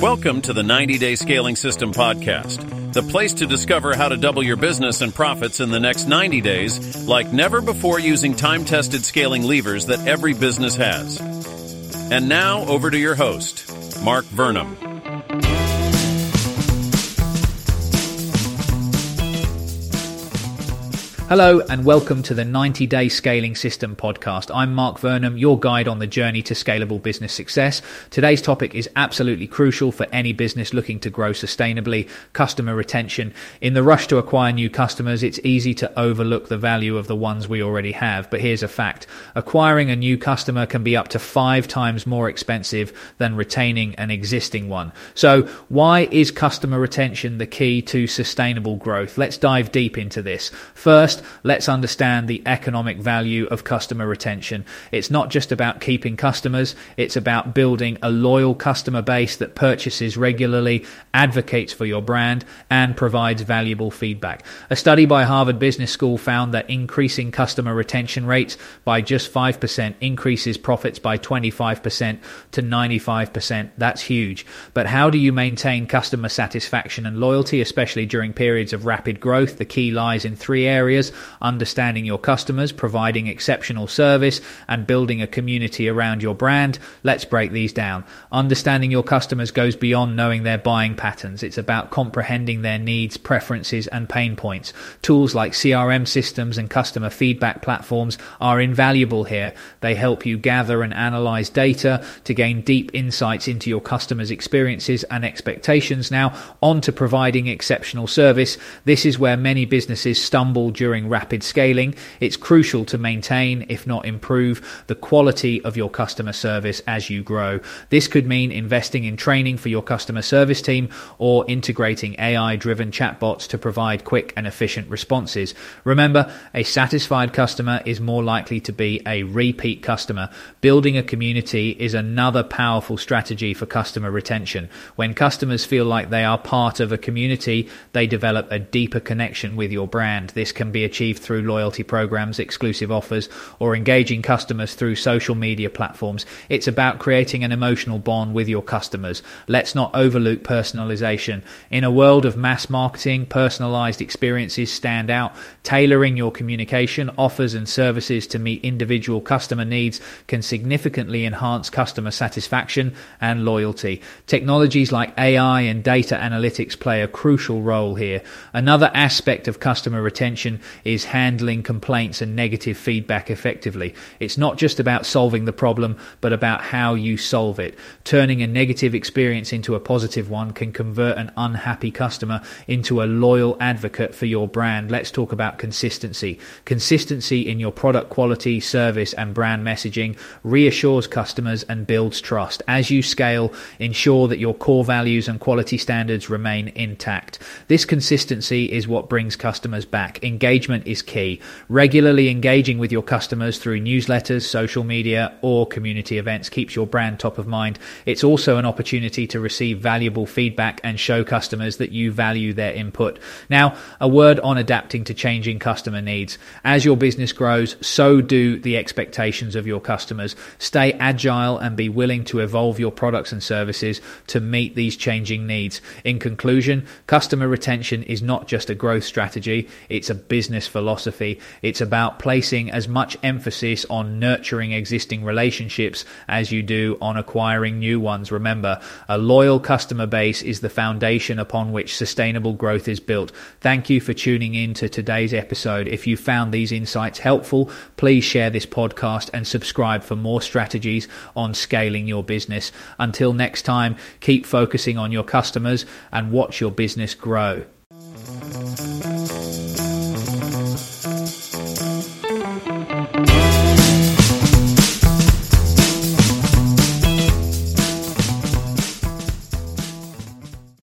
Welcome to the 90 Day Scaling System Podcast, the place to discover how to double your business and profits in the next 90 days like never before using time tested scaling levers that every business has. And now, over to your host, Mark Vernam. Hello and welcome to the 90 Day Scaling System podcast. I'm Mark Vernam, your guide on the journey to scalable business success. Today's topic is absolutely crucial for any business looking to grow sustainably customer retention. In the rush to acquire new customers, it's easy to overlook the value of the ones we already have. But here's a fact acquiring a new customer can be up to five times more expensive than retaining an existing one. So, why is customer retention the key to sustainable growth? Let's dive deep into this. First, let's understand the economic value of customer retention. It's not just about keeping customers, it's about building a loyal customer base that purchases regularly, advocates for your brand, and provides valuable feedback. A study by Harvard Business School found that increasing customer retention rates by just 5% increases profits by 25% to 95%. That's huge. But how do you maintain customer satisfaction and loyalty, especially during periods of rapid growth? The key lies in three areas understanding your customers, providing exceptional service, and building a community around your brand. Let's break these down. Understanding your customers goes beyond knowing their buying patterns. It's about comprehending their needs, preferences, and pain points. Tools like CRM systems and customer feedback platforms are invaluable here. They help you gather and analyze data to gain deep insights into your customers' experiences and expectations. Now, on to providing exceptional service. This is where many businesses stumble during during rapid scaling, it's crucial to maintain, if not improve, the quality of your customer service as you grow. This could mean investing in training for your customer service team or integrating AI driven chatbots to provide quick and efficient responses. Remember, a satisfied customer is more likely to be a repeat customer. Building a community is another powerful strategy for customer retention. When customers feel like they are part of a community, they develop a deeper connection with your brand. This can be achieved through loyalty programs, exclusive offers, or engaging customers through social media platforms. It's about creating an emotional bond with your customers. Let's not overlook personalization. In a world of mass marketing, personalized experiences stand out. Tailoring your communication, offers, and services to meet individual customer needs can significantly enhance customer satisfaction and loyalty. Technologies like AI and data analytics play a crucial role here. Another aspect of customer retention is handling complaints and negative feedback effectively. It's not just about solving the problem, but about how you solve it. Turning a negative experience into a positive one can convert an unhappy customer into a loyal advocate for your brand. Let's talk about consistency. Consistency in your product quality, service, and brand messaging reassures customers and builds trust. As you scale, ensure that your core values and quality standards remain intact. This consistency is what brings customers back. Engage engagement is key. Regularly engaging with your customers through newsletters, social media, or community events keeps your brand top of mind. It's also an opportunity to receive valuable feedback and show customers that you value their input. Now, a word on adapting to changing customer needs. As your business grows, so do the expectations of your customers. Stay agile and be willing to evolve your products and services to meet these changing needs. In conclusion, customer retention is not just a growth strategy, it's a business business philosophy. It's about placing as much emphasis on nurturing existing relationships as you do on acquiring new ones. Remember, a loyal customer base is the foundation upon which sustainable growth is built. Thank you for tuning in to today's episode. If you found these insights helpful, please share this podcast and subscribe for more strategies on scaling your business. Until next time, keep focusing on your customers and watch your business grow.